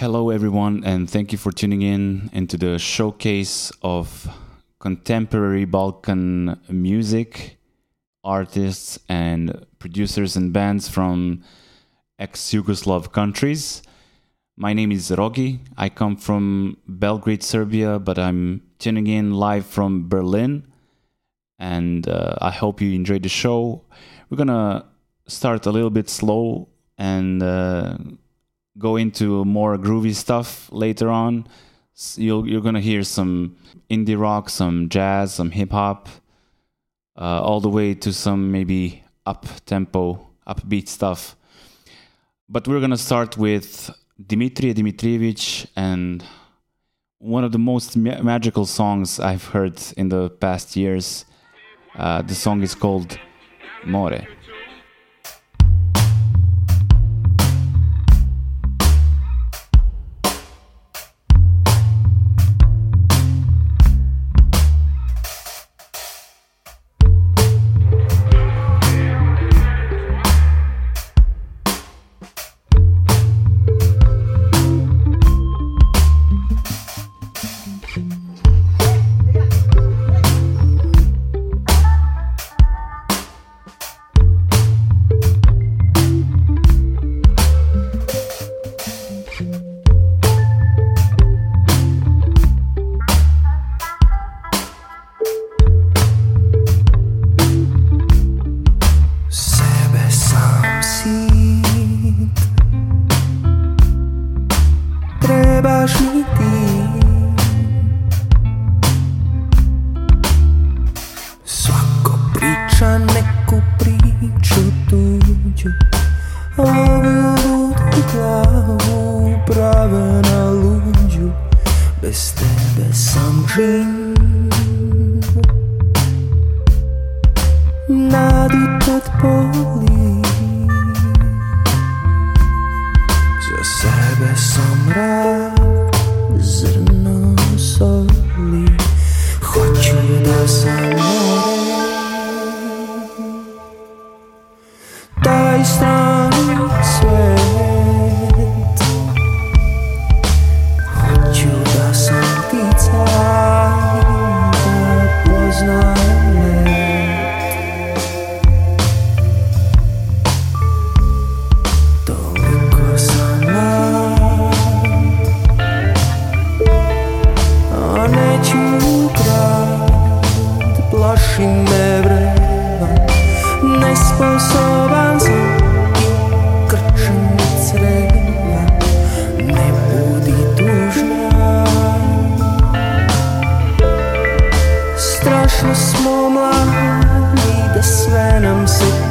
Hello, everyone, and thank you for tuning in into the showcase of contemporary Balkan music, artists, and producers and bands from ex Yugoslav countries. My name is Rogi. I come from Belgrade, Serbia, but I'm tuning in live from Berlin. And uh, I hope you enjoyed the show. We're gonna start a little bit slow and uh, go into more groovy stuff later on. You'll, you're gonna hear some indie rock, some jazz, some hip hop, uh, all the way to some maybe up tempo, upbeat stuff. But we're gonna start with Dimitri Dimitrievich and one of the most ma- magical songs I've heard in the past years. Uh, the song is called More.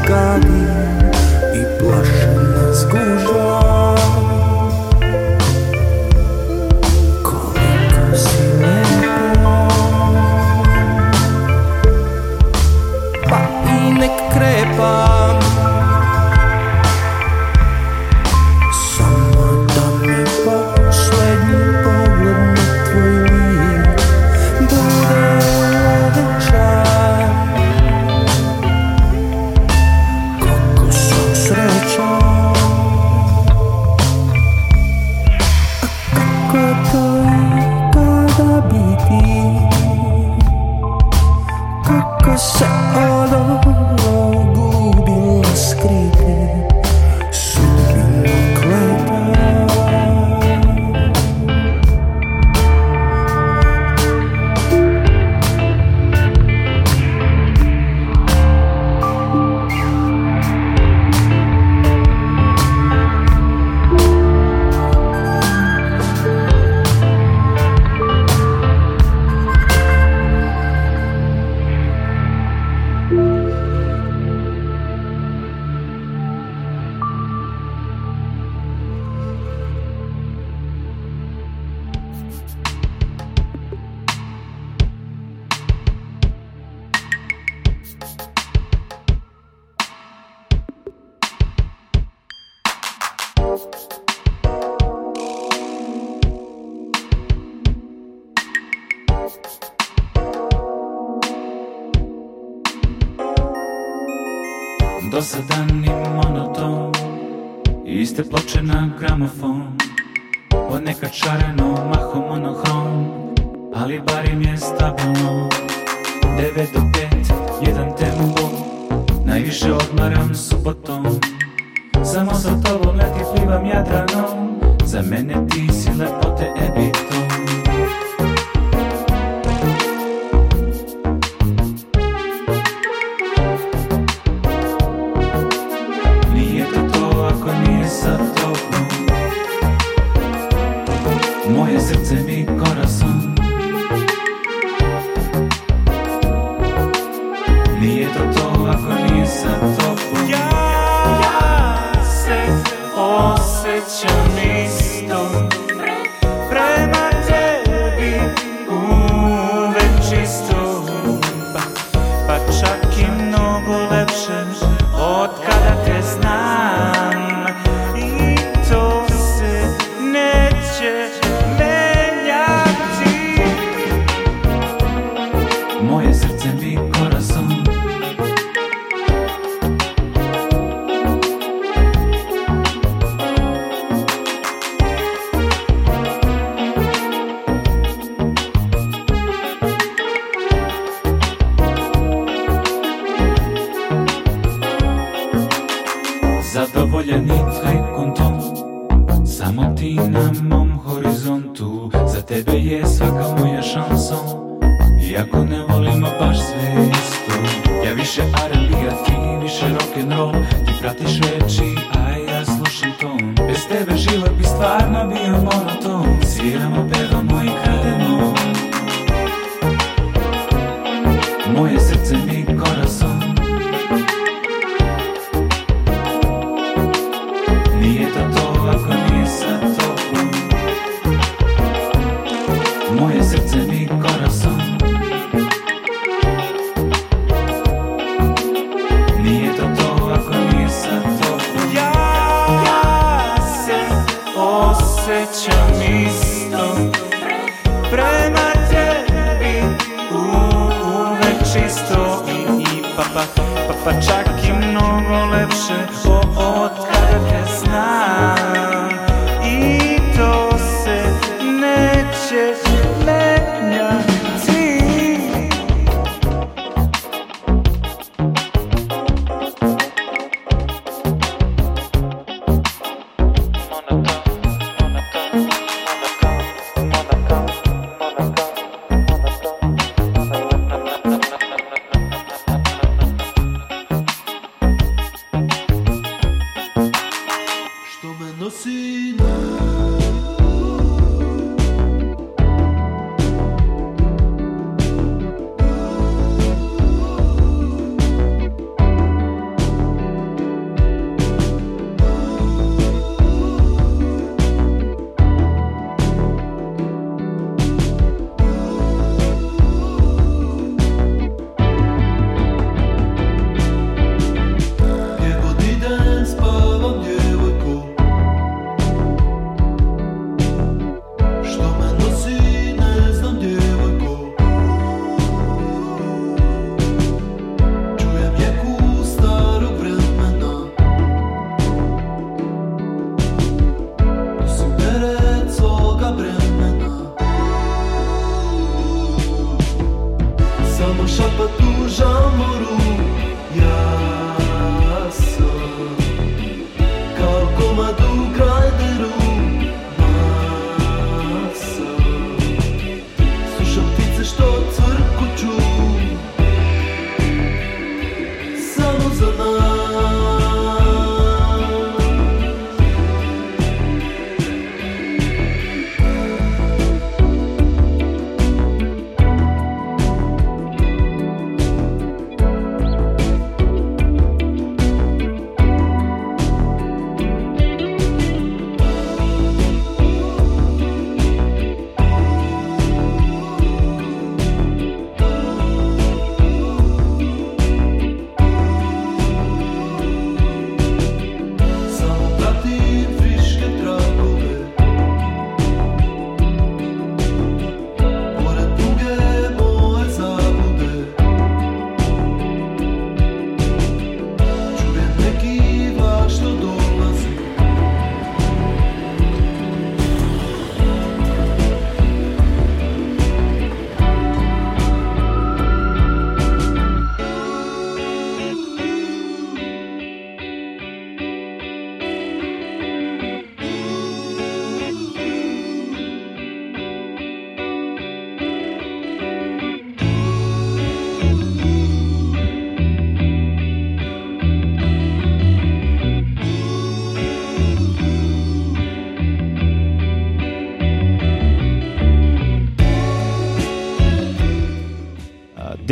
руками И плашем нас гужа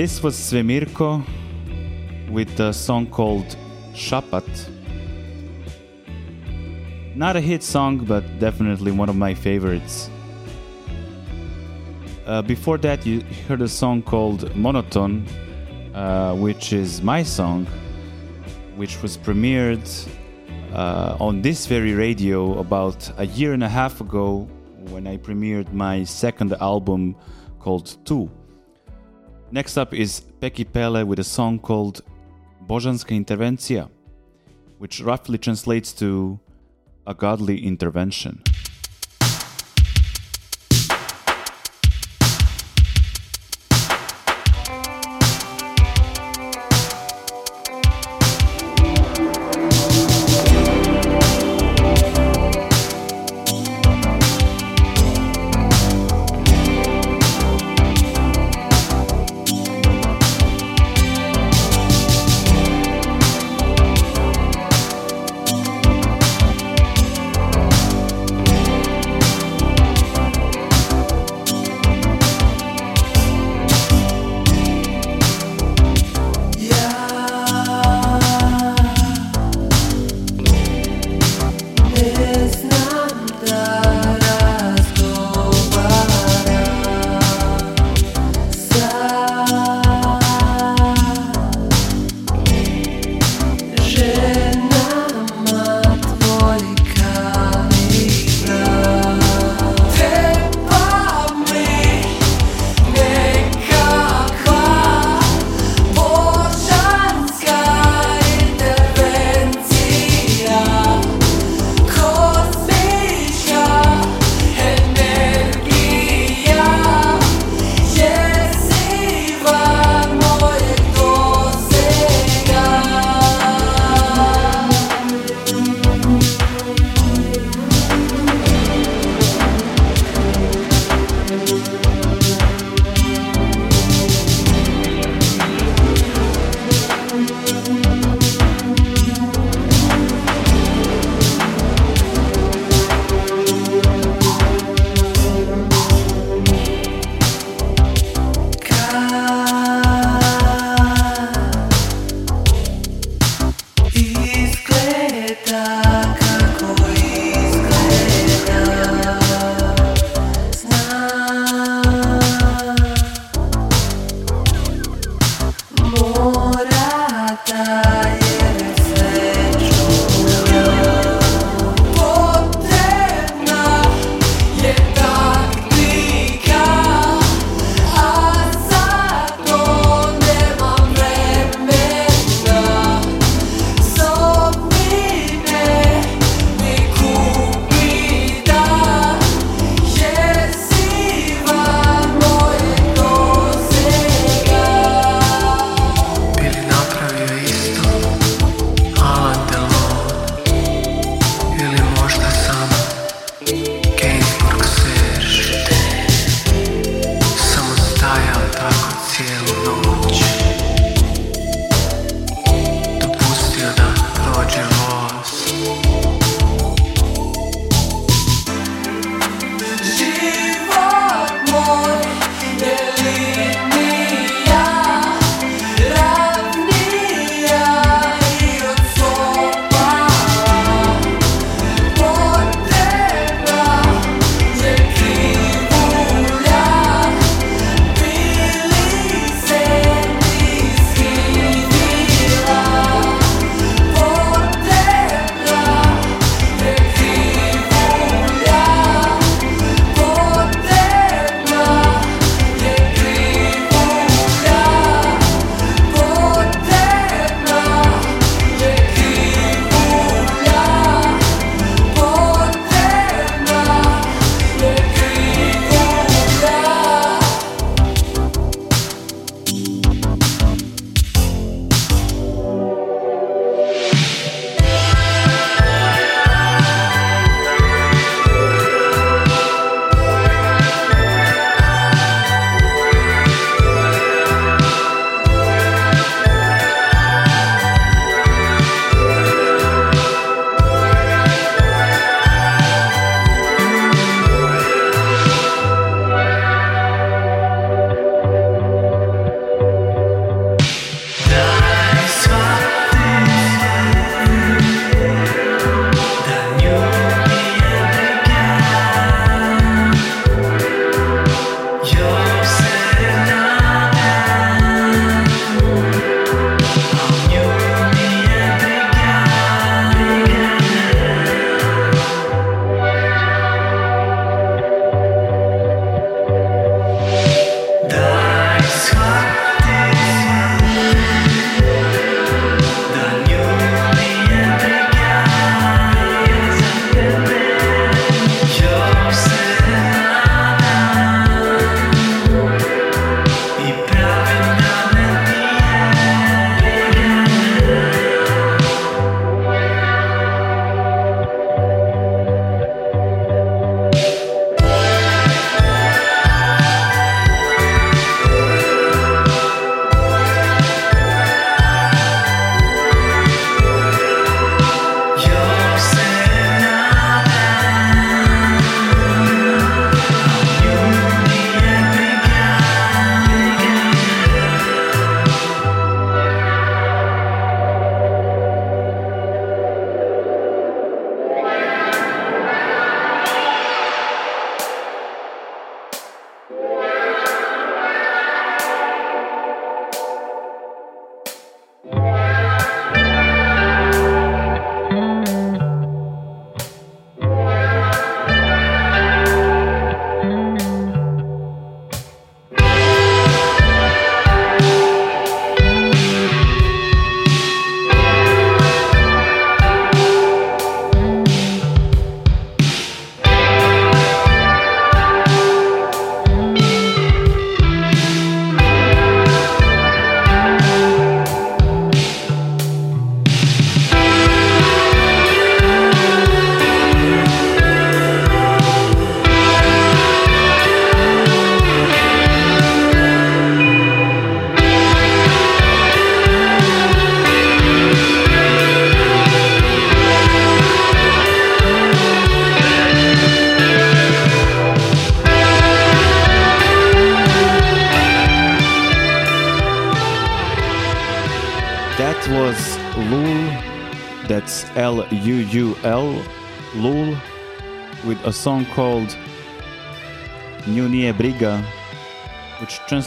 this was Svemirko with a song called Shapat. Not a hit song, but definitely one of my favorites. Uh, before that, you heard a song called Monotone, uh, which is my song, which was premiered uh, on this very radio about a year and a half ago when I premiered my second album called Tu. Next up is Peki Pele with a song called Božanska Intervencija, which roughly translates to a godly intervention.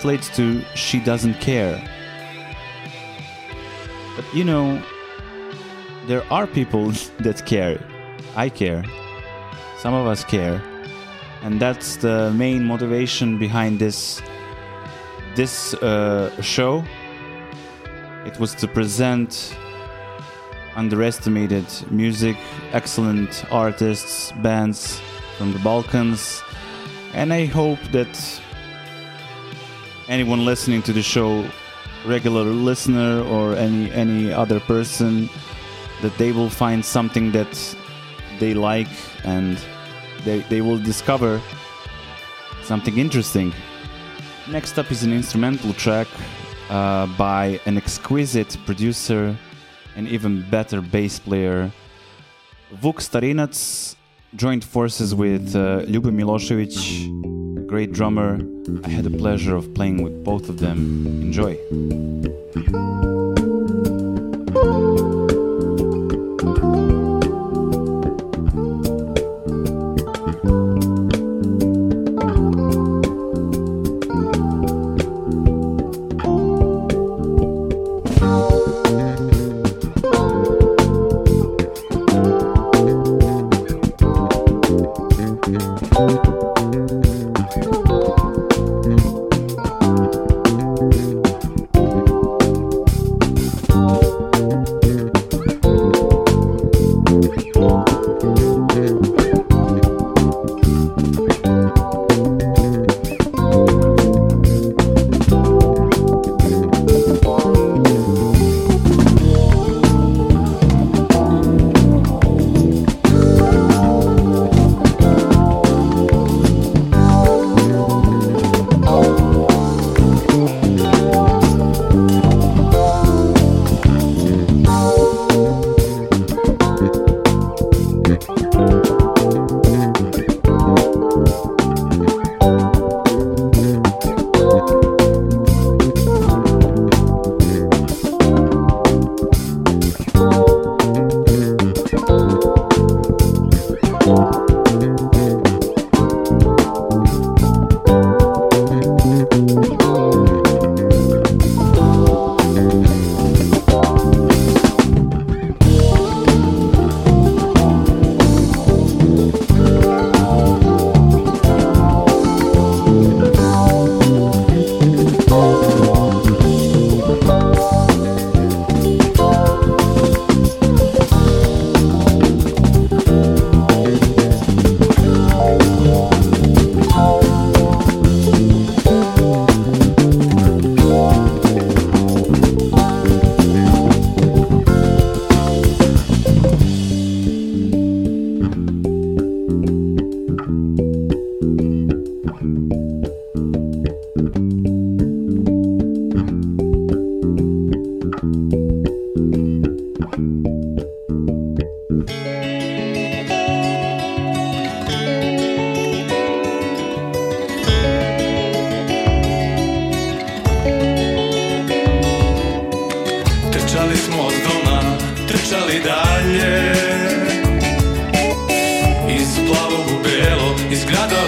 Translates to She Doesn't Care. But you know, there are people that care. I care. Some of us care. And that's the main motivation behind this this uh, show. It was to present underestimated music, excellent artists, bands from the Balkans, and I hope that anyone listening to the show, regular listener or any any other person, that they will find something that they like and they, they will discover something interesting. Next up is an instrumental track uh, by an exquisite producer and even better bass player. Vuk Starinac joined forces with uh, Ljube Milosevic, great drummer. I had the pleasure of playing with both of them. Enjoy.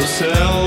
o céu.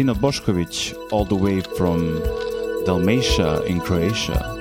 Valentino Bošković, all the way from Dalmatia in Croatia.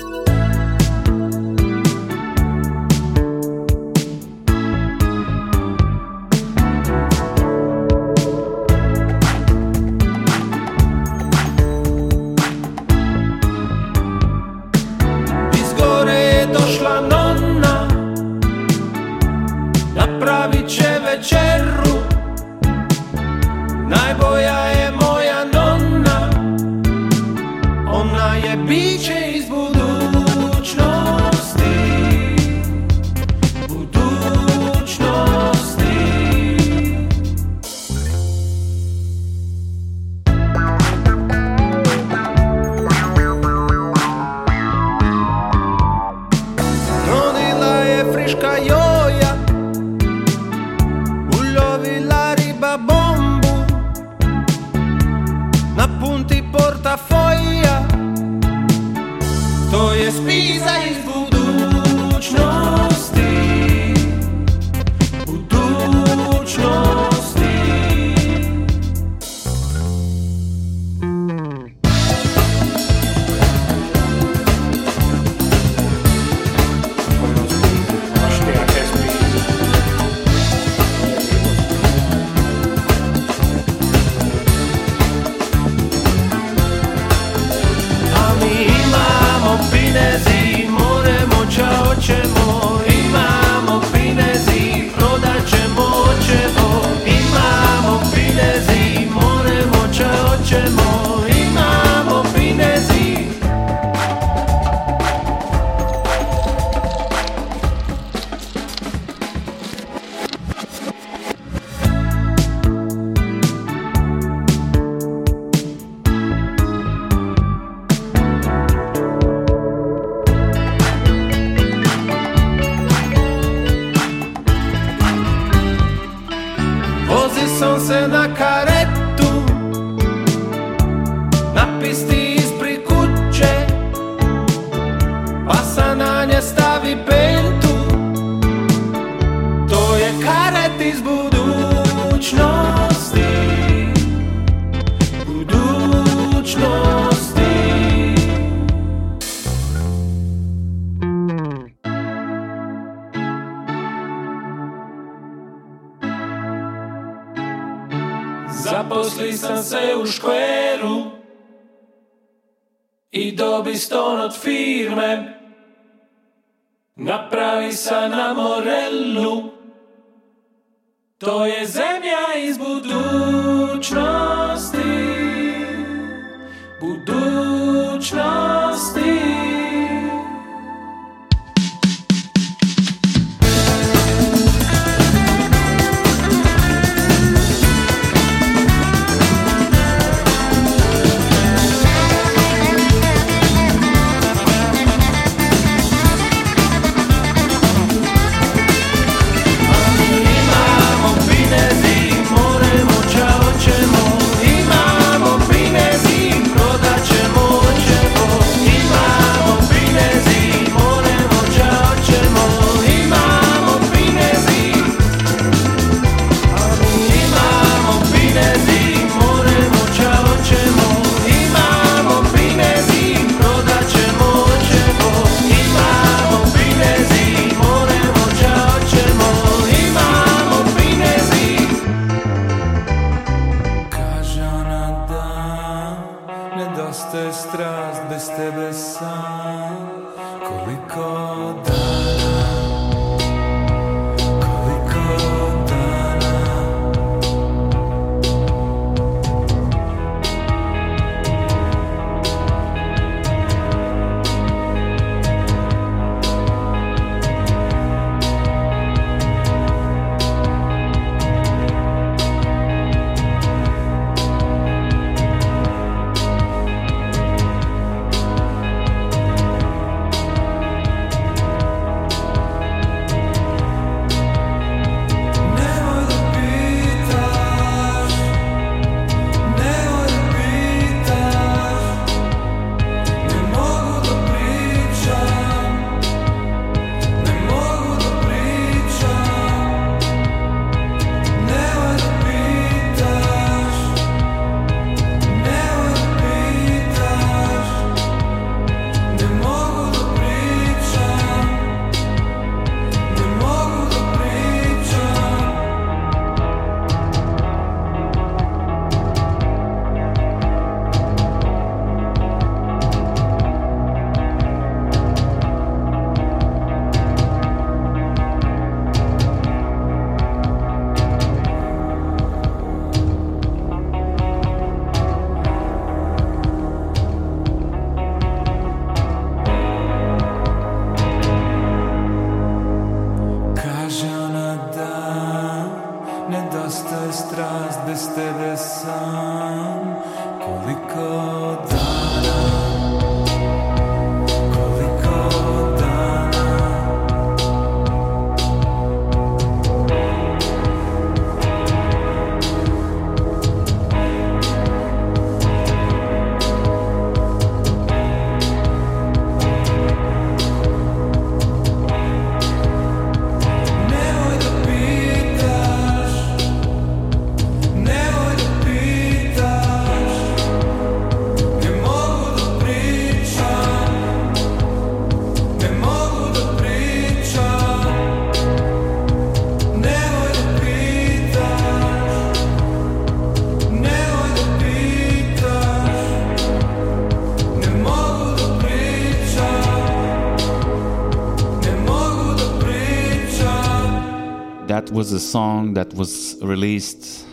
was a song that was released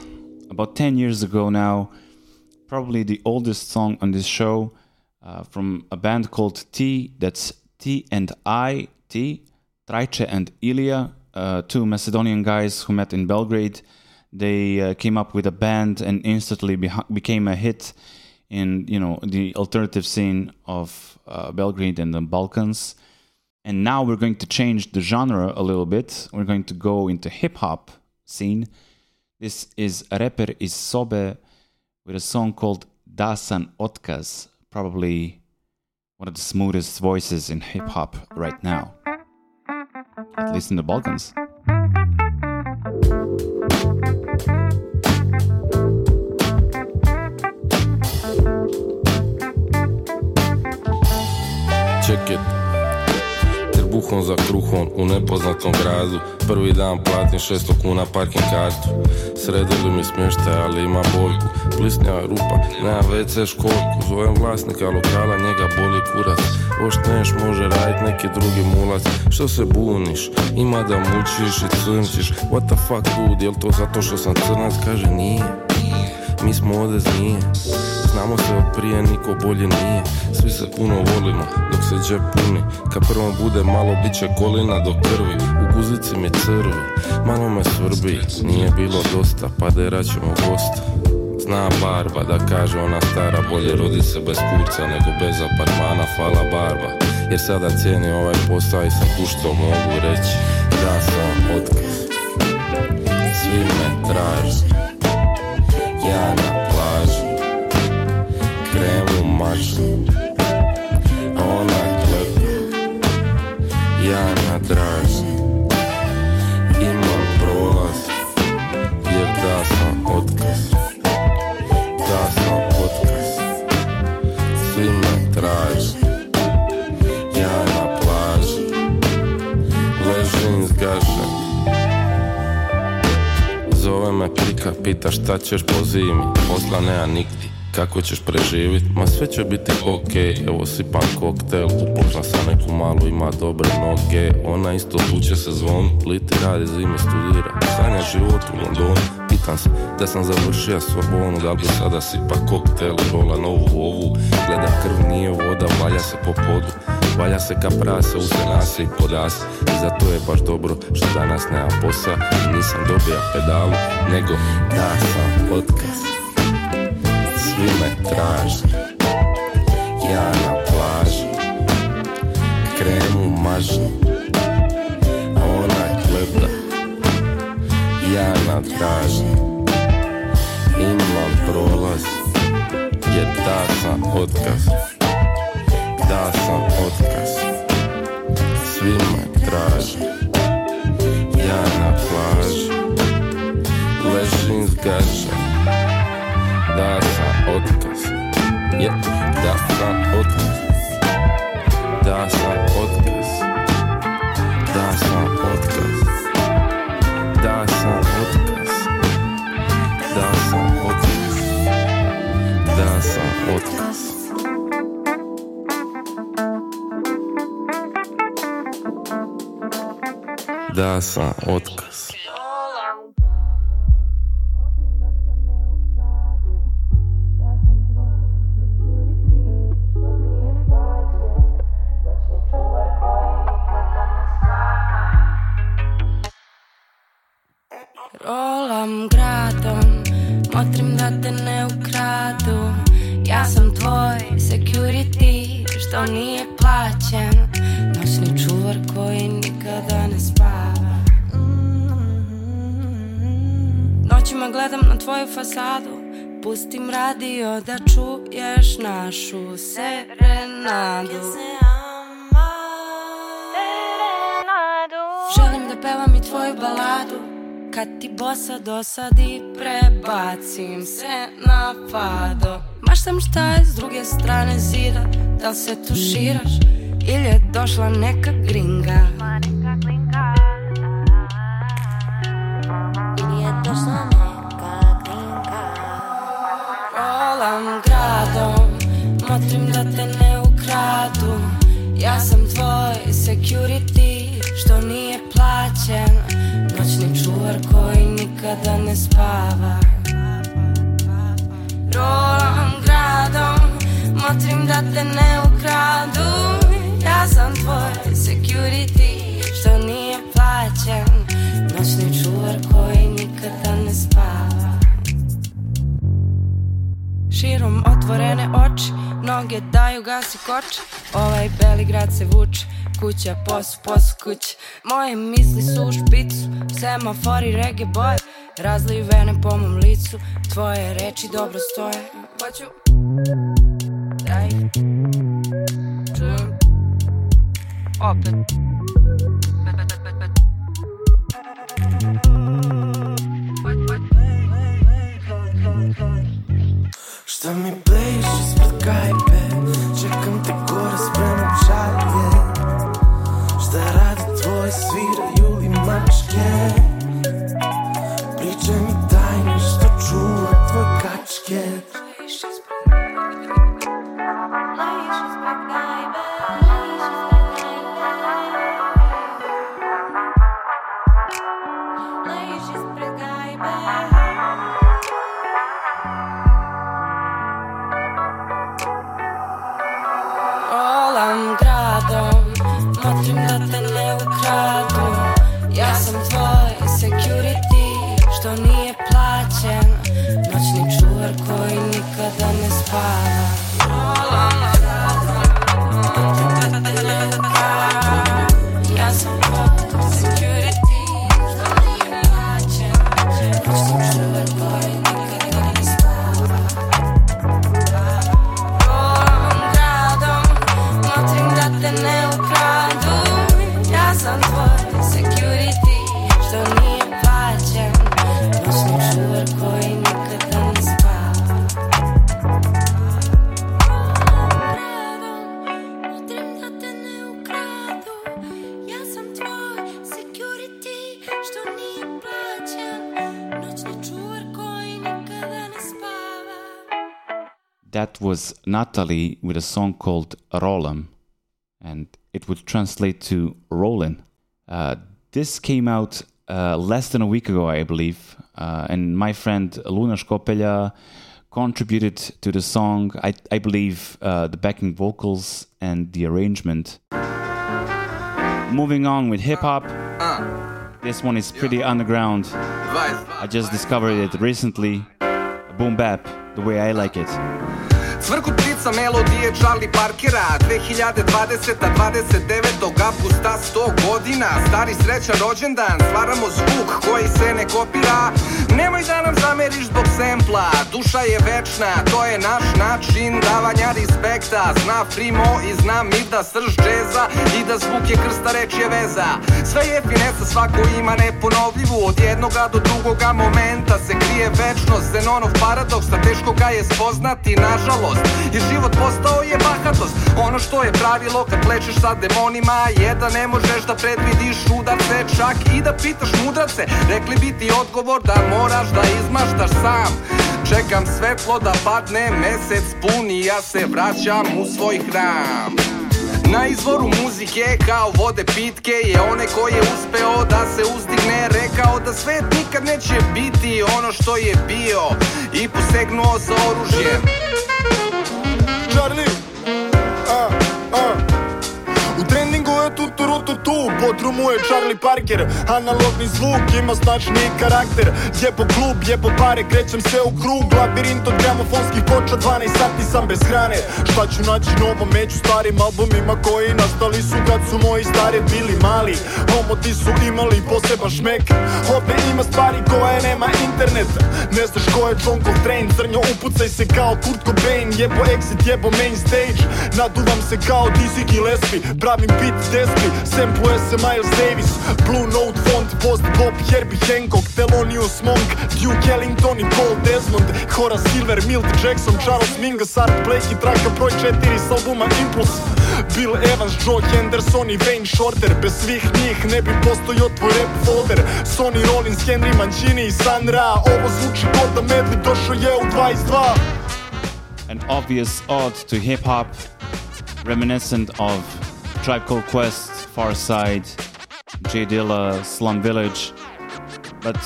about 10 years ago now, probably the oldest song on this show uh, from a band called T, that's T and I, T, Trajce and Ilya, uh, two Macedonian guys who met in Belgrade. They uh, came up with a band and instantly beha- became a hit in you know the alternative scene of uh, Belgrade and the Balkans. And now we're going to change the genre a little bit. We're going to go into hip hop scene. This is rapper is Sobe with a song called Dasan Otkas, probably one of the smoothest voices in hip hop right now, at least in the Balkans. Check it. Trbuhom za kruhom u nepoznatom gradu. Prvi dan platim 600 kuna parking kartu. Sredili mi smještaj, ali ima boljku. Plisnjava rupa, nema WC školku. Zovem vlasnika lokala, njega boli kurac. Ošt neš može radit neki drugi mulac. Što se buniš, ima da mučiš i crnčiš. What the fuck dude, jel to zato što sam crnac? Kaže nije mi smo ovdje zmije Znamo se od prije, niko bolje nije. Svi se puno volimo, dok se džep puni. Kad prvo bude malo, bit će kolina do krvi. U guzici mi crvi, malo me svrbi. Nije bilo dosta, pa ćemo gosta. Zna barba da kaže ona stara Bolje rodi se bez kurca nego bez apartmana Hvala barba. Jer sada cijeni ovaj posao i sam tu što mogu reći? Da sam otkaz. Svi me traži я на плажу Крему машу. Он отплыл Я на драже И мой прост Ердаса отказ. Me klika, pita šta ćeš po zimi Posla nema nigdje, kako ćeš preživit. Ma sve će biti ok, evo sipam koktel Upozna sa neku malu, ima dobre noge. Ona isto tuče se zvon, liti radi zime studira? Sanja život u Londonu, pitam se da sam završio Sorbonu Da bi sada sipa koktel, rola novu ovu Gleda krv nije voda, valja se po podu. Valja se ka prase, u se i podas I zato je baš dobro što danas nema posla. Nisam dobija pedalu, nego da sam otkaz Svi me traže Ja na plaži Kremu mažni Ona gleda. Ja na traži Imam prolaz Jer da sam otkaz da sam otkaz. Svi me traže Ja na plaži Ležim zgažen Da sam отказ. Я Да, отказ. Да, отказ. Да, отказ. Да, отказ. Да, отказ. Да, отказ. Да, да, отказ. Želim da pevam i tvoju baladu. Kad ti bosa dosadi prebacim se na fado Maštam šta je s druge strane zida Da li se tuširaš ili je došla neka gringa? Ili je došla neka gringa? Rolam gradom Motrim da te ne ukradu. Ja sam tvoj security nikada ne spava. Rolam gradom Motrim da te ne ukradu. Ja sam tvoj security Što nije plaćen. Noćni čuvar koji nikada ne spava. Širom otvorene oči Noge daju gasi koč. Ovaj beli grad se vuče Kuća, posu, posu, kuć Moje misli su u špicu Semafori, reggae boy Razlivene po mom licu Tvoje reči dobro stoje. Hoću Da ih čujem Opet. Šta mi blejiš ispred Natalie with a song called Rolam, and it would translate to Rollin. Uh, this came out uh, less than a week ago, I believe, uh, and my friend Luna Skopelja contributed to the song, I, I believe, uh, the backing vocals and the arrangement. Moving on with hip hop, this one is pretty underground. I just discovered it recently. Boom bap, the way I like it cvrku tri Cvrkutica melodije Charlie Parkera 2020. 29. avgusta 100 godina Stari srećan rođendan Stvaramo zvuk koji se ne kopira Nemoj da nam zameriš zbog sempla Duša je večna, to je naš način Davanja respekta Zna Frimo i zna Mida Srž džeza I da zvuk je krsta reč je veza Sve je finesa, svako ima neponovljivu Od jednoga do drugoga momenta Se krije večnost Zenonov paradoks A teško ga je spoznati, nažalost život postao je bahatost. Ono što je pravilo kad plečeš sa demonima Je da ne možeš da predvidiš udarce Čak i da pitaš mudrace. Rekli bi ti odgovor da moraš da izmaštaš sam. Čekam svetlo da padne mesec pun I ja se vraćam u svoj hram. Na izvoru muzike kao vode pitke je one koji je uspeo da se uzdigne. Rekao da svet nikad neće biti ono što je bio I posegnuo za oružjem Charlie je tu tu tu tu Podrumu je Charlie Parker. Analogni zvuk ima snačni karakter. Jebo klub, jebo pare, krećem se u krug. Labirint od gramofonskih ploča 12 sati sam bez hrane. Šta ću naći novo među starim albumima Koji nastali su kad su moji stari bili mali? Homoti su imali poseban šmek. Ovde ima stvari koje nema internet. Ne znaš ko je John Coltrane Crnjo upucaj se kao Kurt Cobain. Jebo exit, jebo main stage. Naduvam se kao Dizzy Gillespie. Pravim beat Miles Davis. Blue Note font Post Bop Herbie Hancock Thelonious Monk Duke Ellington i Paul Desmond Horace Silver Milt Jackson Charles Mingus Art Blakey Traka broj 4 s albuma Bill Evans, Joe Henderson i Wayne Shorter. Bez svih njih ne bi tvoj rap folder. Sonny Rollins, Henry Mancini i Sun Ra. Ovo zvuči da medli došao je u 22 An obvious ode to hip hop, reminiscent of Tribe Called Quest, Pharcyde, J Dilla, Slum Village. But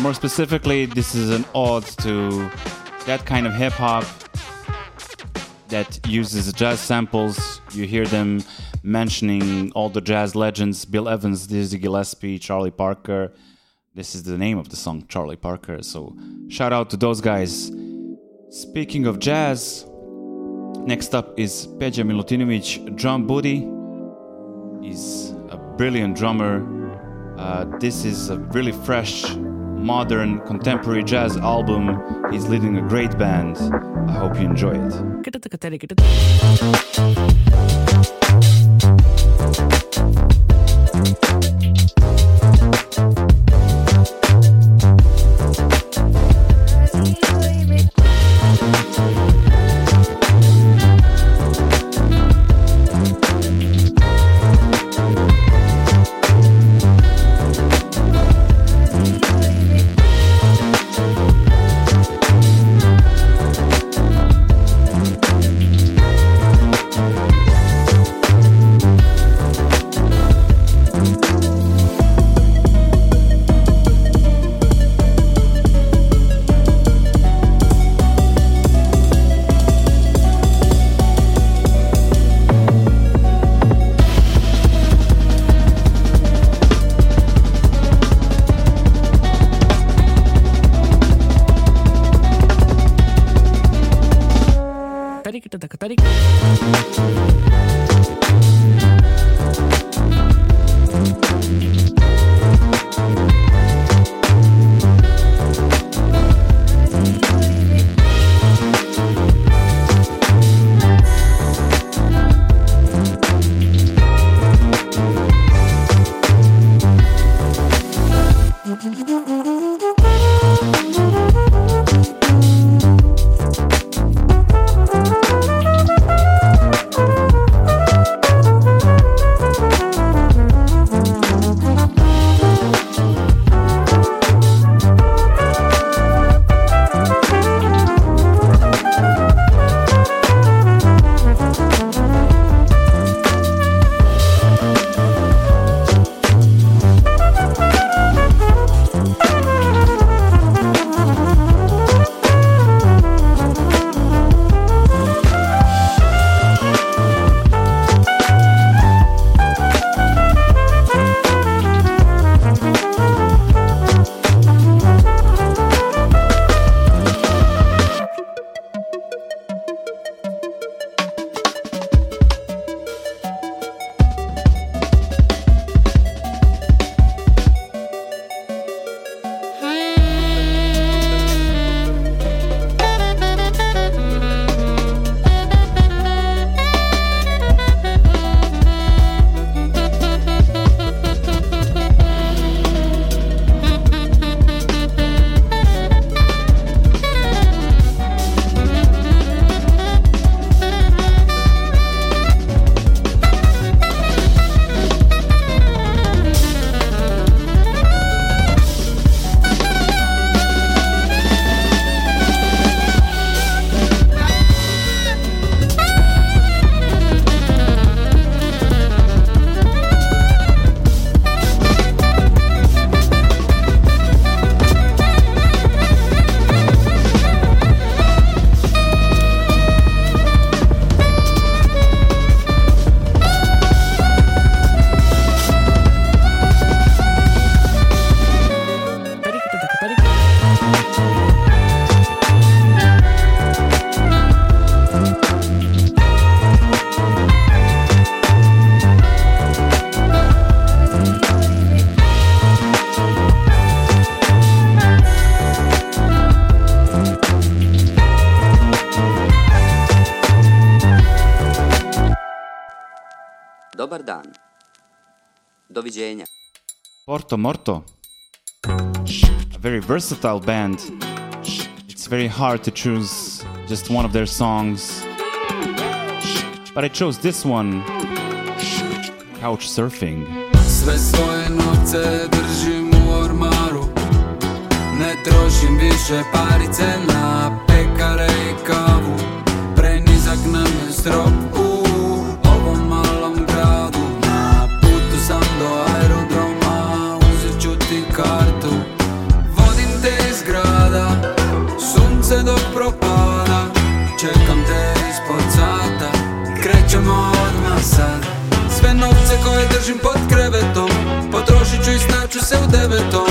more specifically, this is an ode to that kind of hip hop that uses jazz samples. You hear them mentioning all the jazz legends Bill Evans, Dizzy Gillespie, Charlie Parker. This is the name of the song, Charlie Parker. So shout out to those guys. Speaking of jazz, next up is Peja Milutinovic, drum booty. He's a brilliant drummer. Uh, this is a really fresh modern contemporary jazz album. He's leading a great band. I hope you enjoy it. Doviđenja. Porto Morto. A very versatile band. It's very hard to choose just one of their songs. But I chose this one Couch Surfing. Sve svoje novce držim u ormaru Ne trošim više parice na pekare i kavu ću i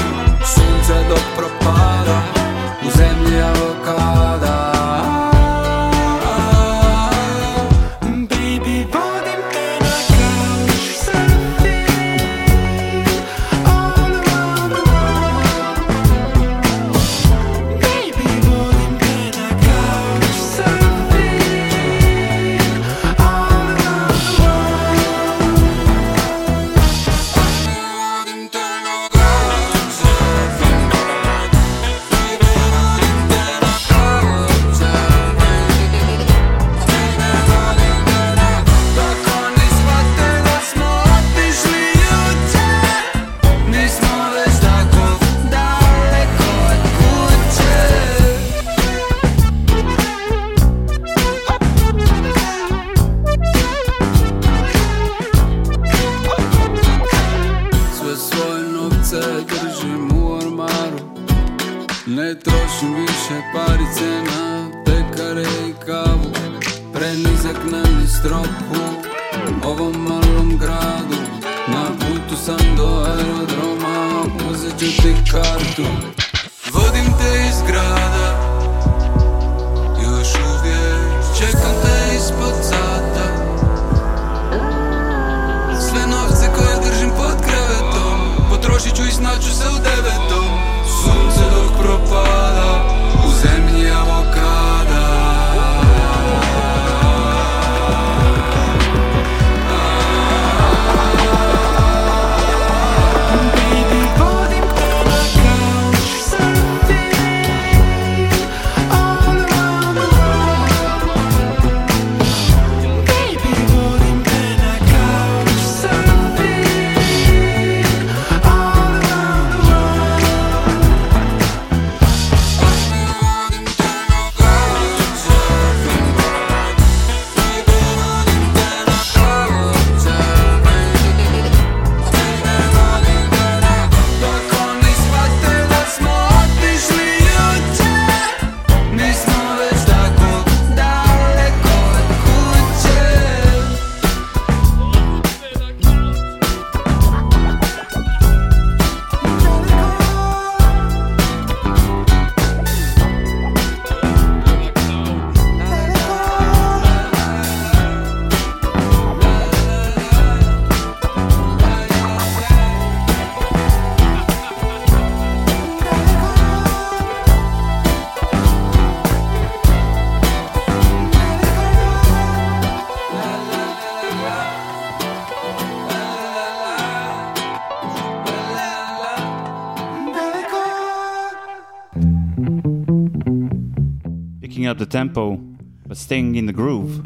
the tempo, but staying in the groove.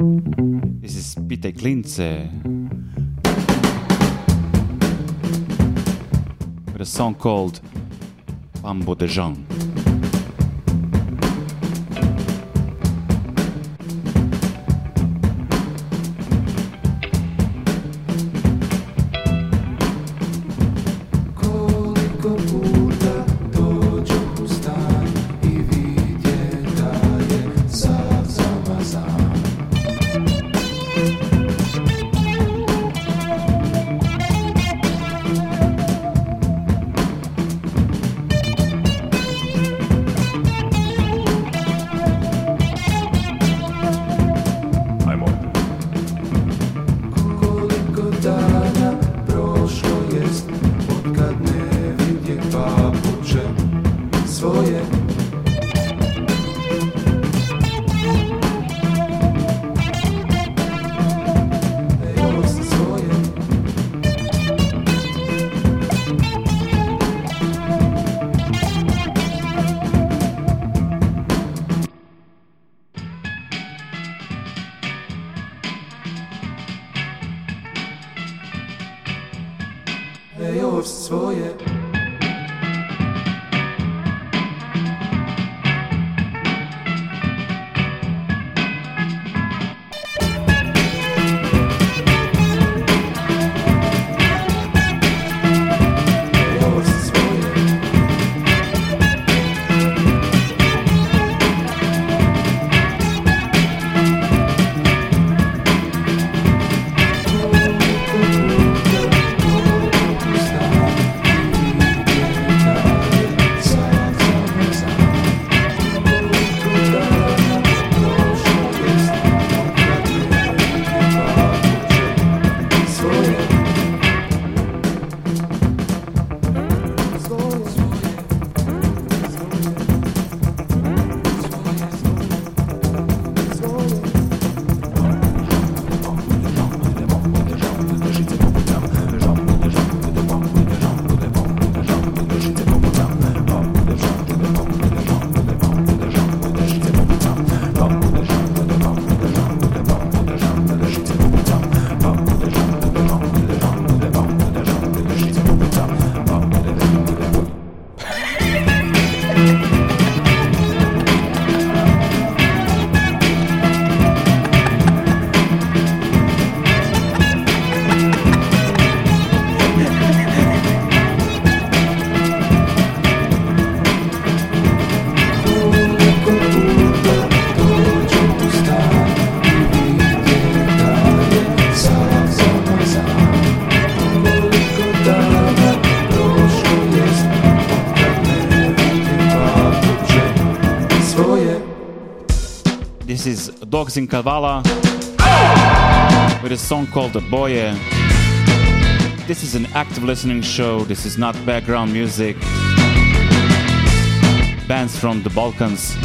This is Peter Klintze. With a song called bambo de Jean. Dogs in Kavala with a song called The Boye. This is an active listening show. This is not background music. Bands from the Balkans.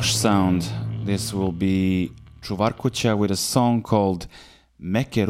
Lush sound. This will be Čuvarkuća with a song called Meke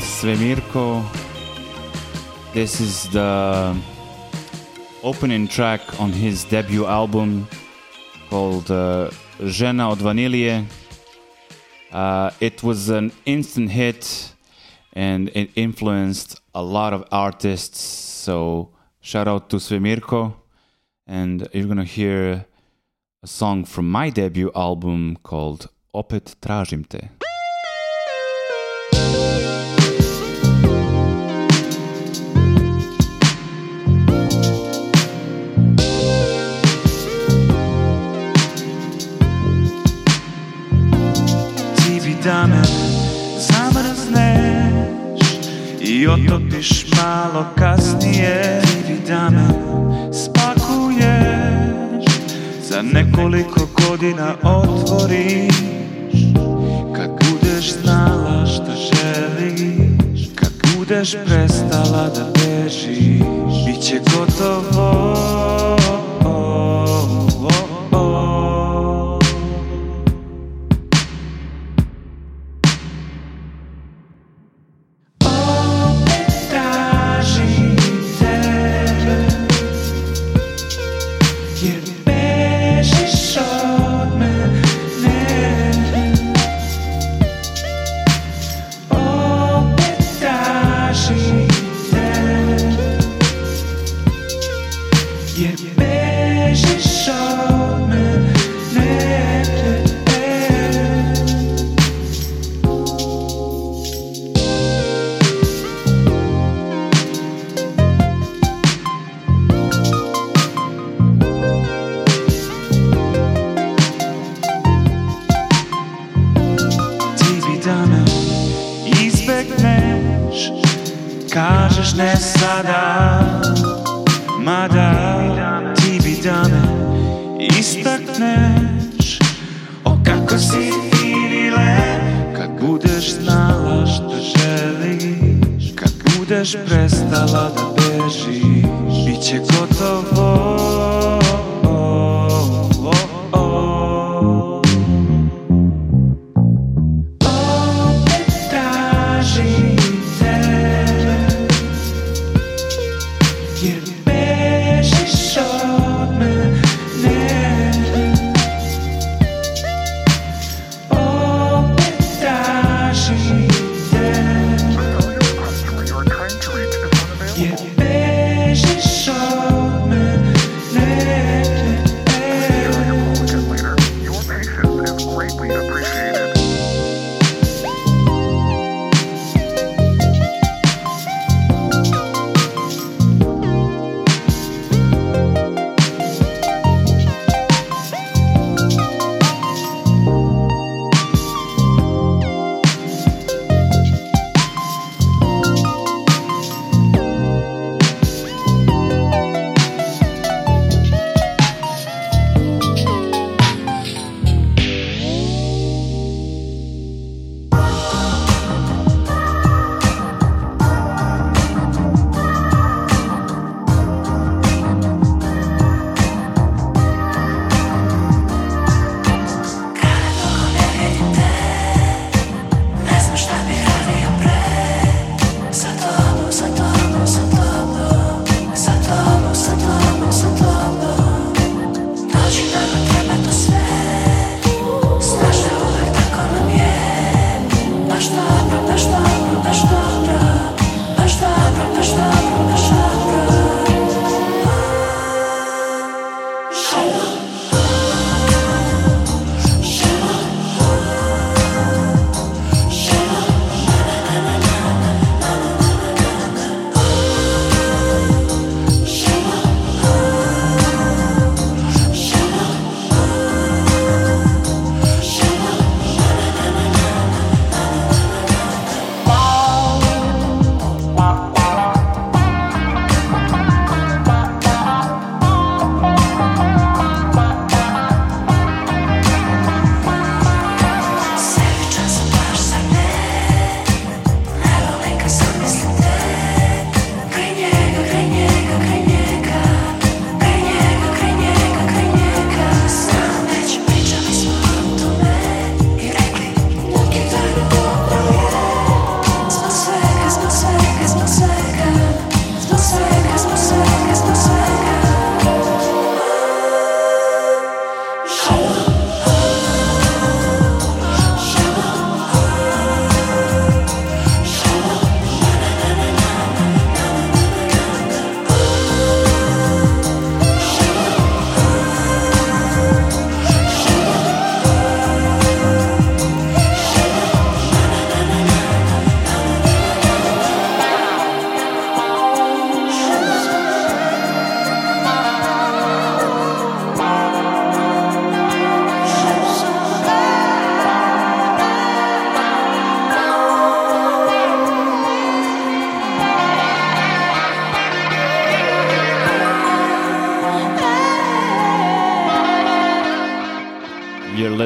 Svemirko. This is the opening track on his debut album called uh, Žena od vanilije. Uh, it was an instant hit and it influenced a lot of artists. So shout out to Svemirko. And you're gonna hear a song from my debut album called Opet tražim te. Da me zamrzneš I otopiš malo kasnije. Ti bi da me spakuješ Za nekoliko godina otvoriš. Kad budeš znala šta želiš Kad budeš prestala da bežiš Biće gotovo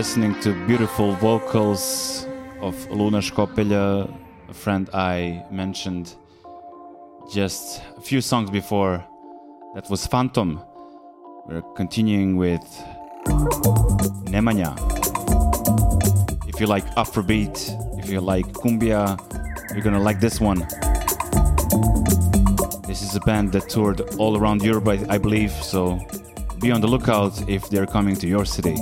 listening to beautiful vocals of Luna Skopelja, a friend I mentioned just a few songs before. That was Phantom. We're continuing with Nemanja. If you like Afrobeat, if you like Cumbia, you're gonna like this one. This is a band that toured all around Europe, I, I believe, so be on the lookout if they're coming to your city.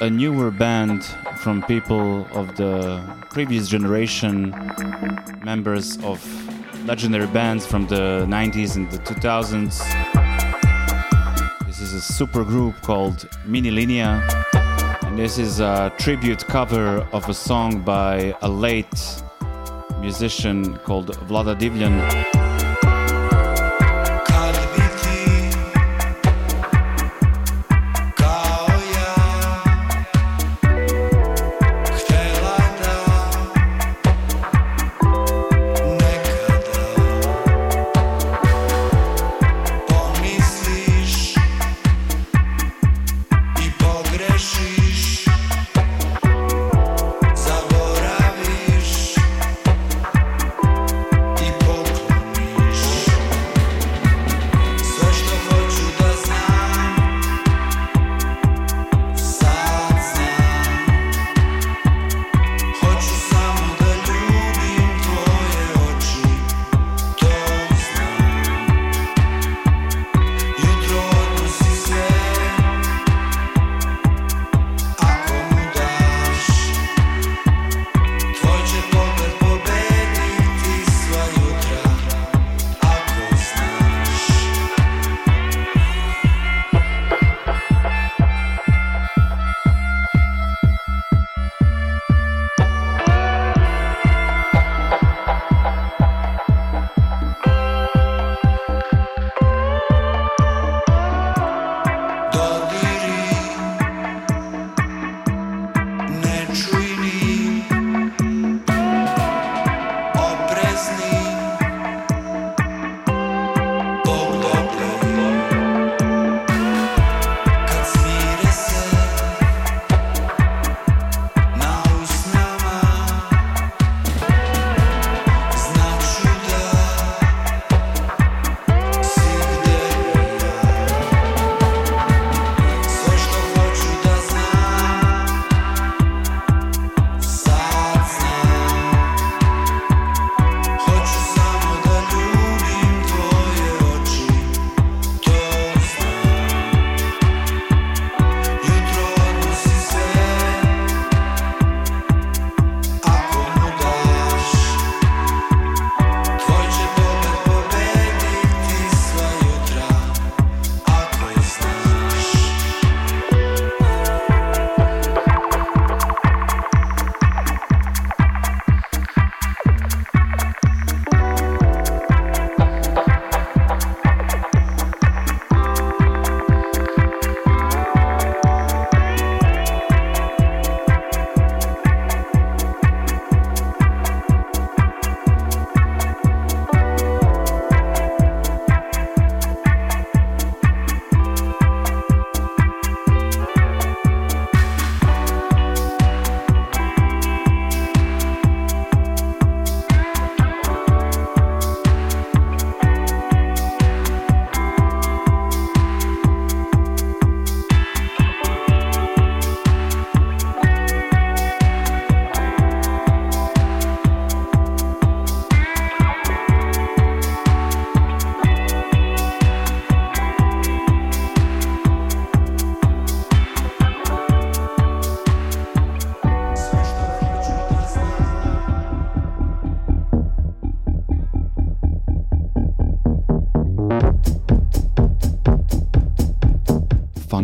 A newer band from people of the previous generation, members of legendary bands from the 90s and the 2000s. This is a super group called Mini Linea, and this is a tribute cover of a song by a late musician called Vlada Divljan.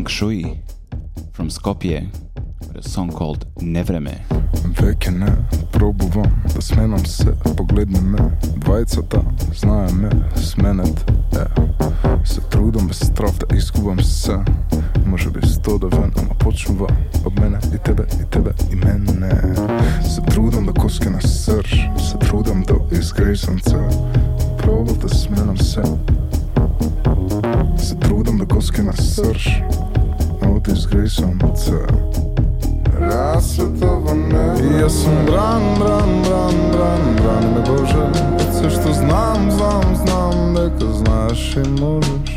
Feng Shui from Skopje with a song called Nevreme. Veke ne, probuvam da smenam se Pogledni me, dvajcata, znajo me smenet e. Se trudam bez strah da izgubam se. Može bi sto da ven, ama počuva Od mene i tebe i tebe i mene. Se trudam da koske na srž Se trudam da izgrisam se. Probal da smenam se. Se trudam da koske na srž Od izgrisam se Rasvetova neba I ja sam bran, bran, bran, bran Brani me Bože. Sve što znam, znam, znam Neka znaš i možeš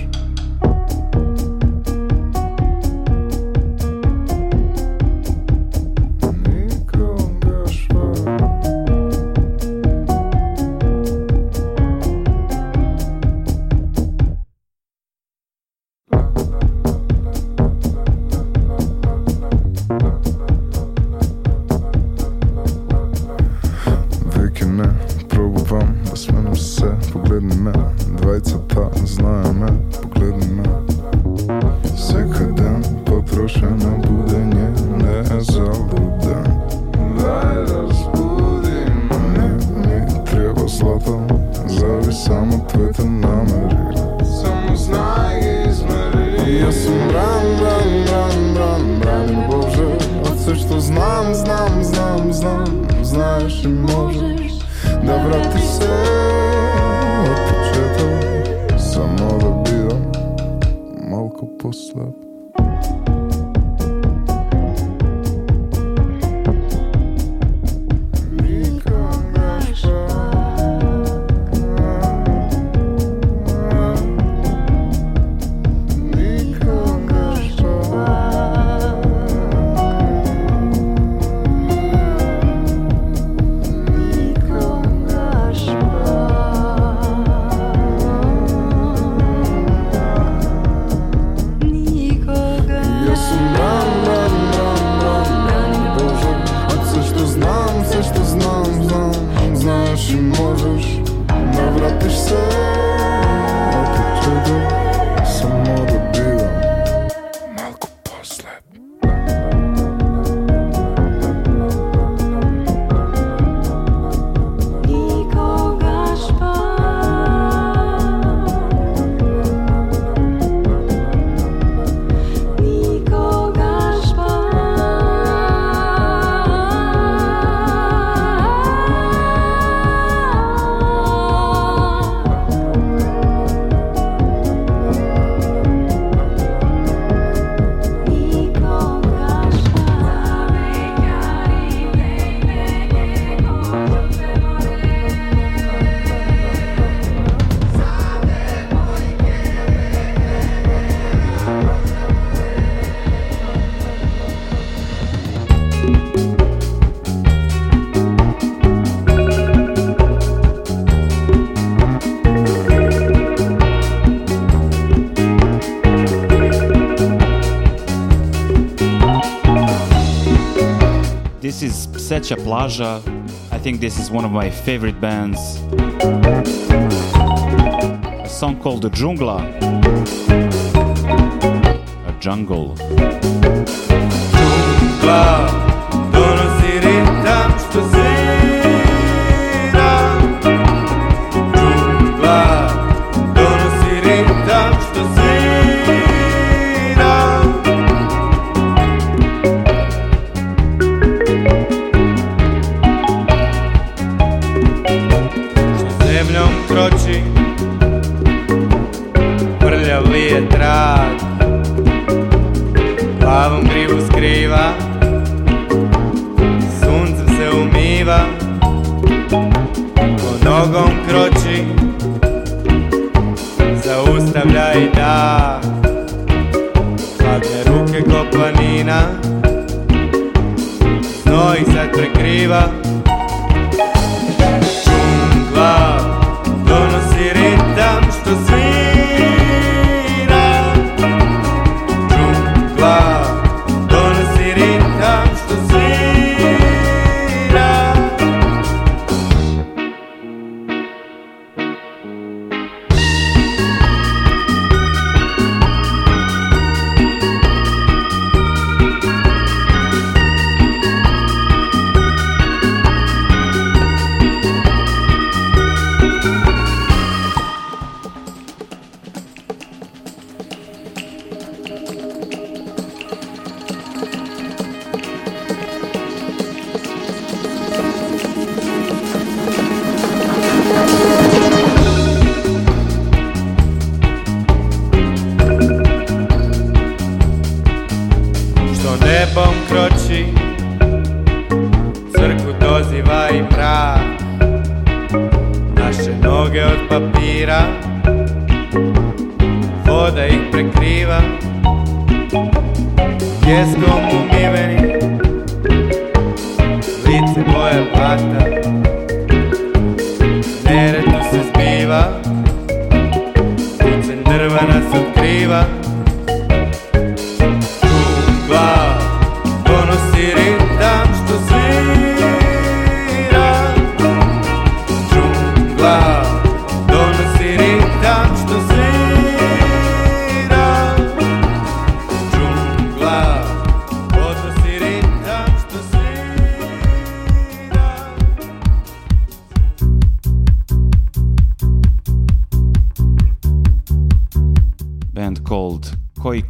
Pseća Plaža. I think this is one of my favorite bands. A song called The Jungla. A jungle. Svira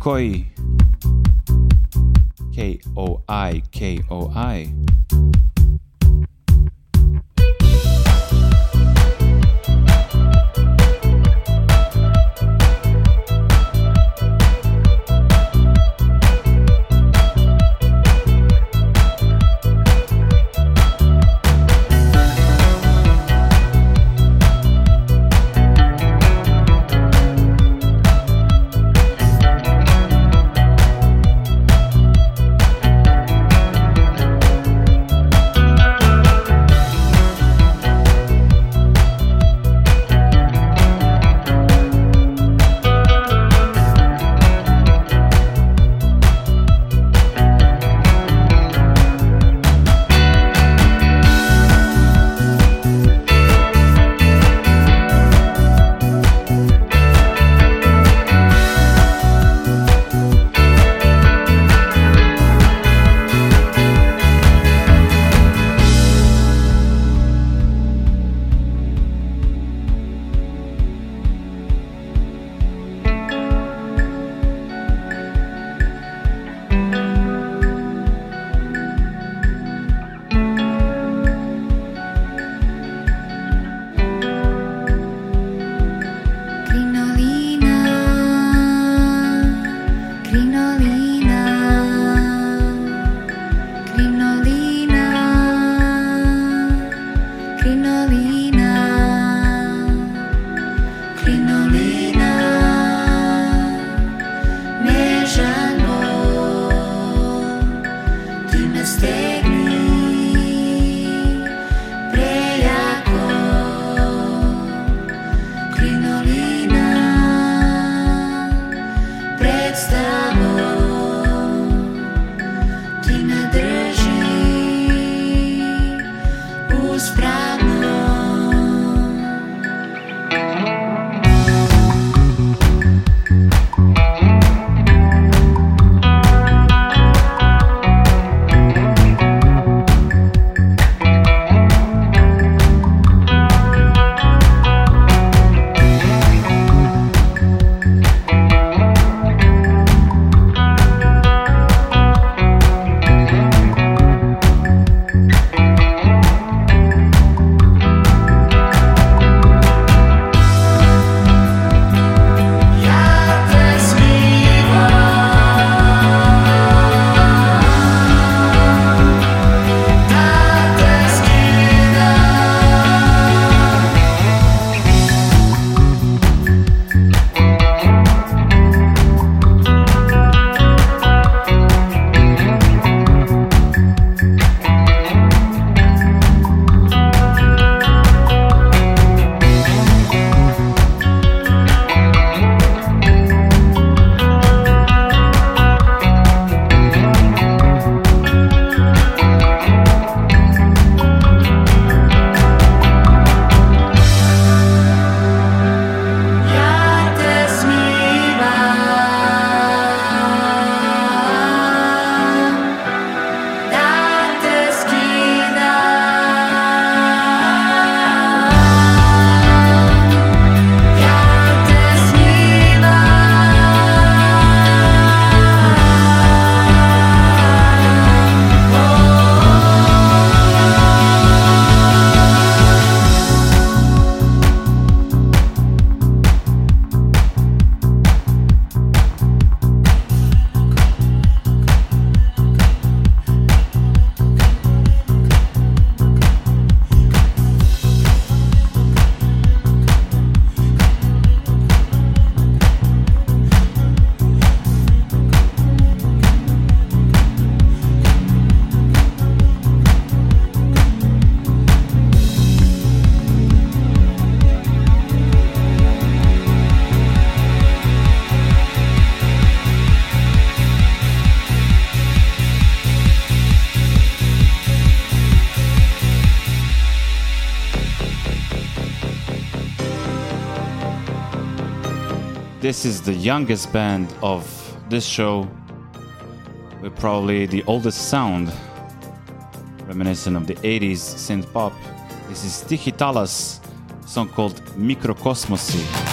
Koi. K O I K O I. This is the youngest band of this show. with probably the oldest sound, reminiscent of the 80s synth pop. This is Tiki Talas, song called microcosmosy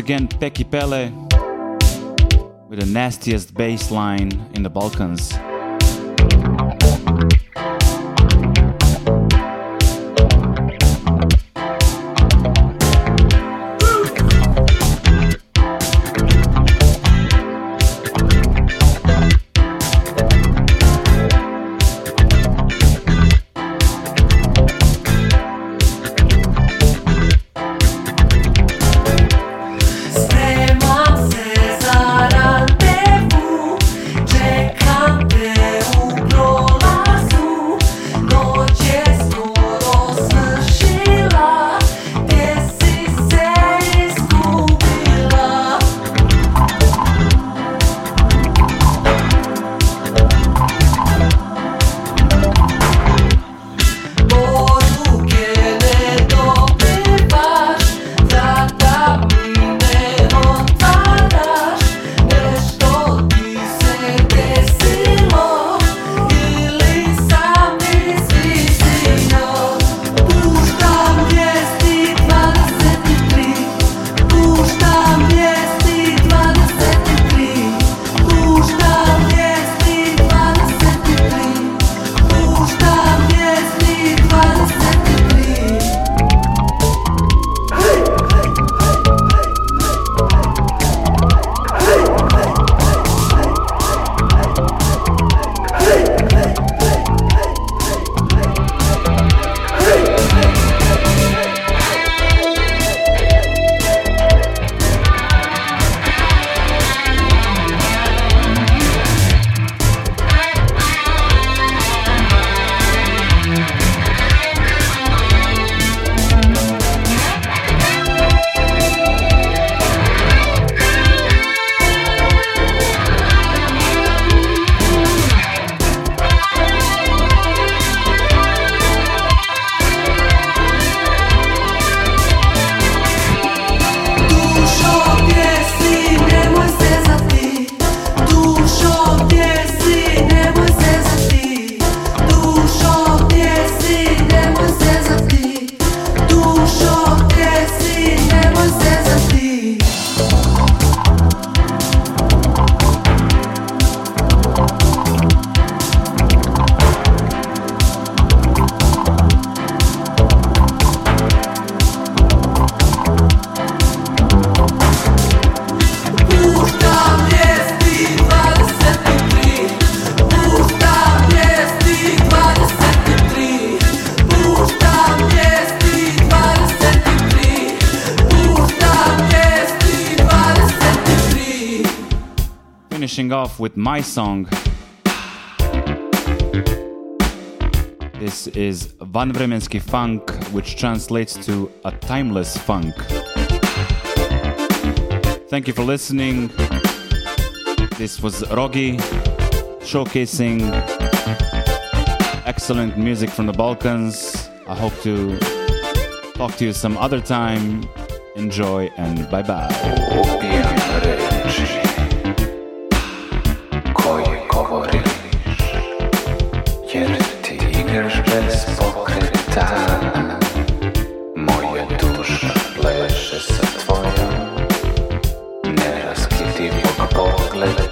again, Peki Pele with the nastiest bass line in the Balkans. my song. This is Van Vremenski Funk, which translates to a timeless funk. Thank you for listening. This was Rogi showcasing excellent music from the Balkans. I hope to talk to you some other time. Enjoy and bye bye. life.